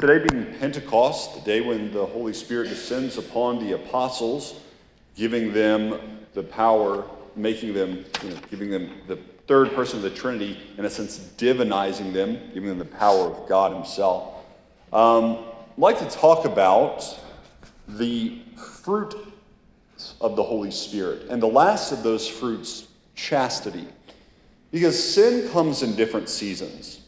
Today being Pentecost, the day when the Holy Spirit descends upon the apostles, giving them the power, making them, you know, giving them the third person of the Trinity, in a sense, divinizing them, giving them the power of God Himself. Um, I'd like to talk about the fruit of the Holy Spirit. And the last of those fruits, chastity. Because sin comes in different seasons.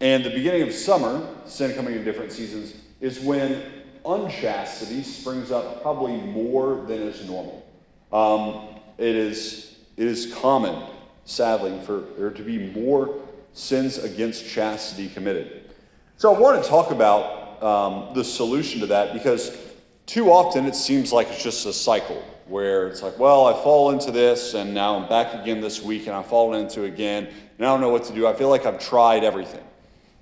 And the beginning of summer, sin coming in different seasons, is when unchastity springs up probably more than is normal. Um, it, is, it is common, sadly, for there to be more sins against chastity committed. So I want to talk about um, the solution to that because too often it seems like it's just a cycle where it's like, well, I fall into this and now I'm back again this week and I fall into it again and I don't know what to do. I feel like I've tried everything.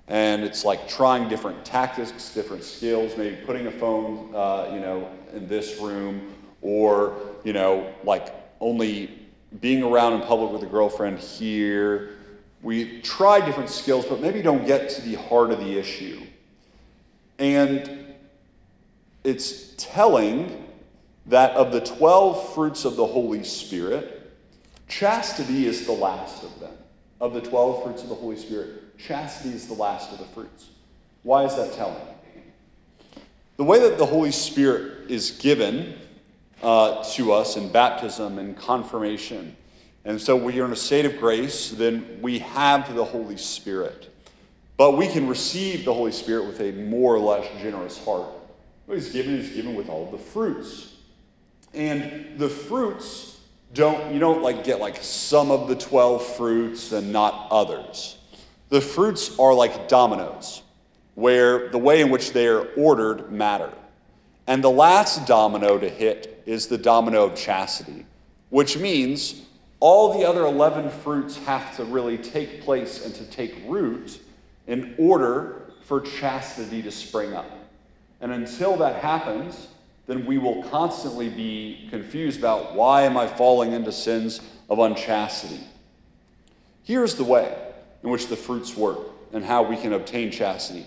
And it's like trying different tactics, different skills, maybe putting a phone, uh, you know, in this room, or you know, like only being around in public with a girlfriend here. We try different skills, but maybe don't get to the heart of the issue. And it's telling that of the 12 fruits of the Holy Spirit, chastity is the last of them. Of the 12 fruits of the Holy Spirit, chastity is the last of the fruits. Why is that telling? The way that the Holy Spirit is given uh, to us in baptism and confirmation, and so we are in a state of grace, then we have the Holy Spirit. But we can receive the Holy Spirit with a more or less generous heart. What He's given is given with all the fruits. And the fruits don't, you don't like get like some of the 12 fruits and not others. The fruits are like dominoes, where the way in which they are ordered matter. And the last domino to hit is the domino of chastity, which means all the other 11 fruits have to really take place and to take root in order for chastity to spring up. And until that happens, then we will constantly be confused about why am I falling into sins of unchastity. Here's the way in which the fruits work and how we can obtain chastity.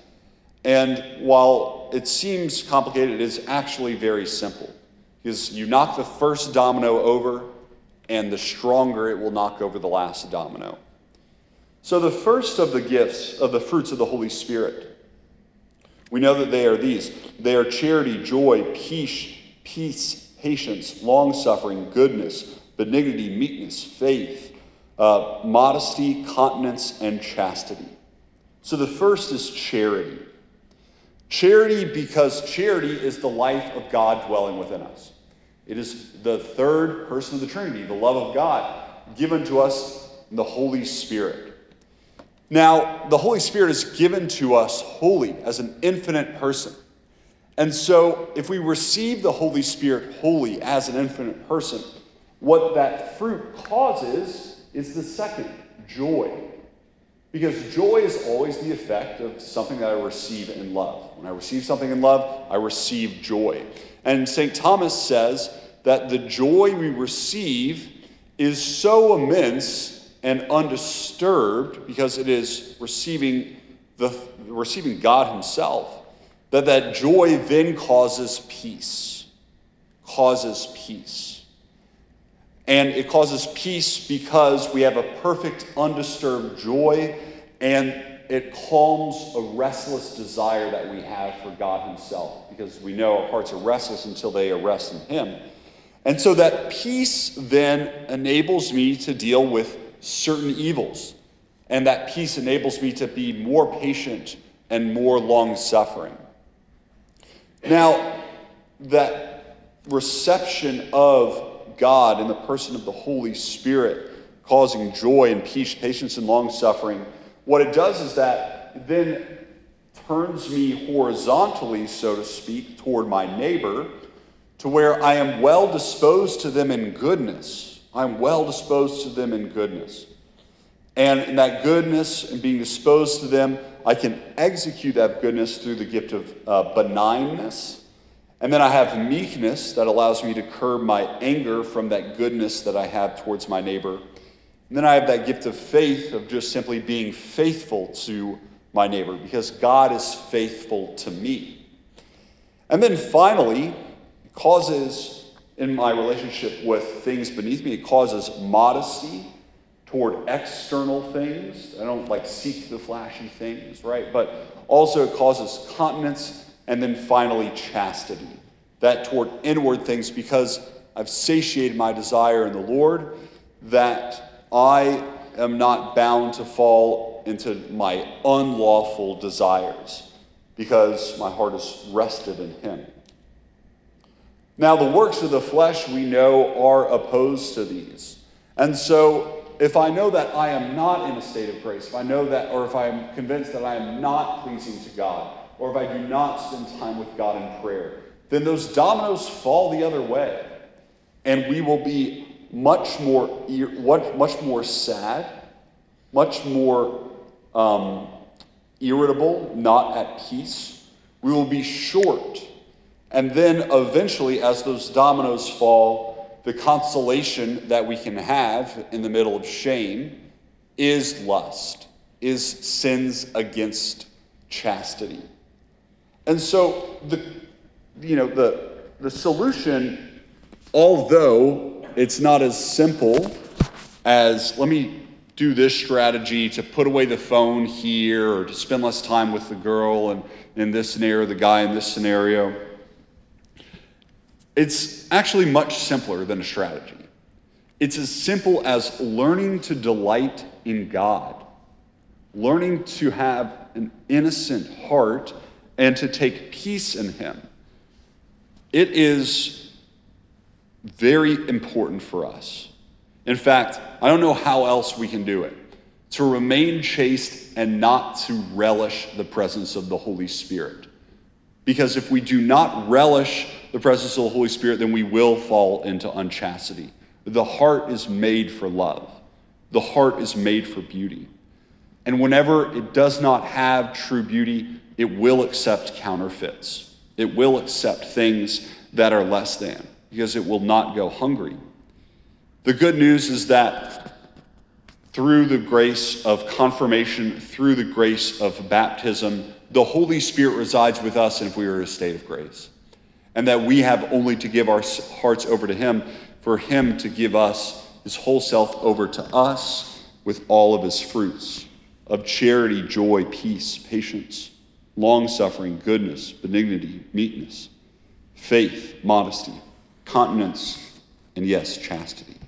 And while it seems complicated, it is actually very simple. Because you knock the first domino over, and the stronger it will knock over the last domino. So, the first of the gifts of the fruits of the Holy Spirit, we know that they are these they are charity, joy, peace, peace patience, long suffering, goodness, benignity, meekness, faith uh, modesty, continence, and chastity. So the first is charity. Charity, because charity is the life of God dwelling within us. It is the third person of the Trinity, the love of God, given to us in the Holy Spirit. Now, the Holy Spirit is given to us wholly as an infinite person. And so, if we receive the Holy Spirit wholly as an infinite person, what that fruit causes is the second joy. Because joy is always the effect of something that I receive in love. When I receive something in love, I receive joy. And St. Thomas says that the joy we receive is so immense and undisturbed because it is receiving the receiving God himself that that joy then causes peace causes peace and it causes peace because we have a perfect, undisturbed joy, and it calms a restless desire that we have for God Himself, because we know our hearts are restless until they rest in Him. And so that peace then enables me to deal with certain evils. And that peace enables me to be more patient and more long suffering. Now, that reception of God in the person of the Holy Spirit, causing joy and peace, patience and long suffering, what it does is that then turns me horizontally, so to speak, toward my neighbor, to where I am well disposed to them in goodness. I'm well disposed to them in goodness. And in that goodness and being disposed to them, I can execute that goodness through the gift of uh, benignness and then I have meekness that allows me to curb my anger from that goodness that I have towards my neighbor. And then I have that gift of faith of just simply being faithful to my neighbor because God is faithful to me. And then finally, it causes in my relationship with things beneath me, it causes modesty toward external things. I don't like seek the flashy things, right? But also it causes continence and then finally chastity. That toward inward things because I've satiated my desire in the Lord that I am not bound to fall into my unlawful desires because my heart is rested in Him. Now, the works of the flesh we know are opposed to these. And so, if I know that I am not in a state of grace, if I know that, or if I am convinced that I am not pleasing to God, or if I do not spend time with God in prayer, then those dominoes fall the other way. And we will be much more, much more sad, much more um, irritable, not at peace. We will be short. And then eventually, as those dominoes fall, the consolation that we can have in the middle of shame is lust, is sins against chastity. And so the you know the the solution, although it's not as simple as let me do this strategy to put away the phone here or to spend less time with the girl and in this scenario, the guy in this scenario. It's actually much simpler than a strategy. It's as simple as learning to delight in God, learning to have an innocent heart and to take peace in Him. It is very important for us. In fact, I don't know how else we can do it. To remain chaste and not to relish the presence of the Holy Spirit. Because if we do not relish the presence of the Holy Spirit, then we will fall into unchastity. The heart is made for love, the heart is made for beauty. And whenever it does not have true beauty, it will accept counterfeits. It will accept things that are less than because it will not go hungry. The good news is that through the grace of confirmation, through the grace of baptism, the Holy Spirit resides with us if we are in a state of grace. And that we have only to give our hearts over to Him for Him to give us His whole self over to us with all of His fruits of charity, joy, peace, patience, long suffering, goodness, benignity, meekness, faith, modesty, continence, and yes, chastity.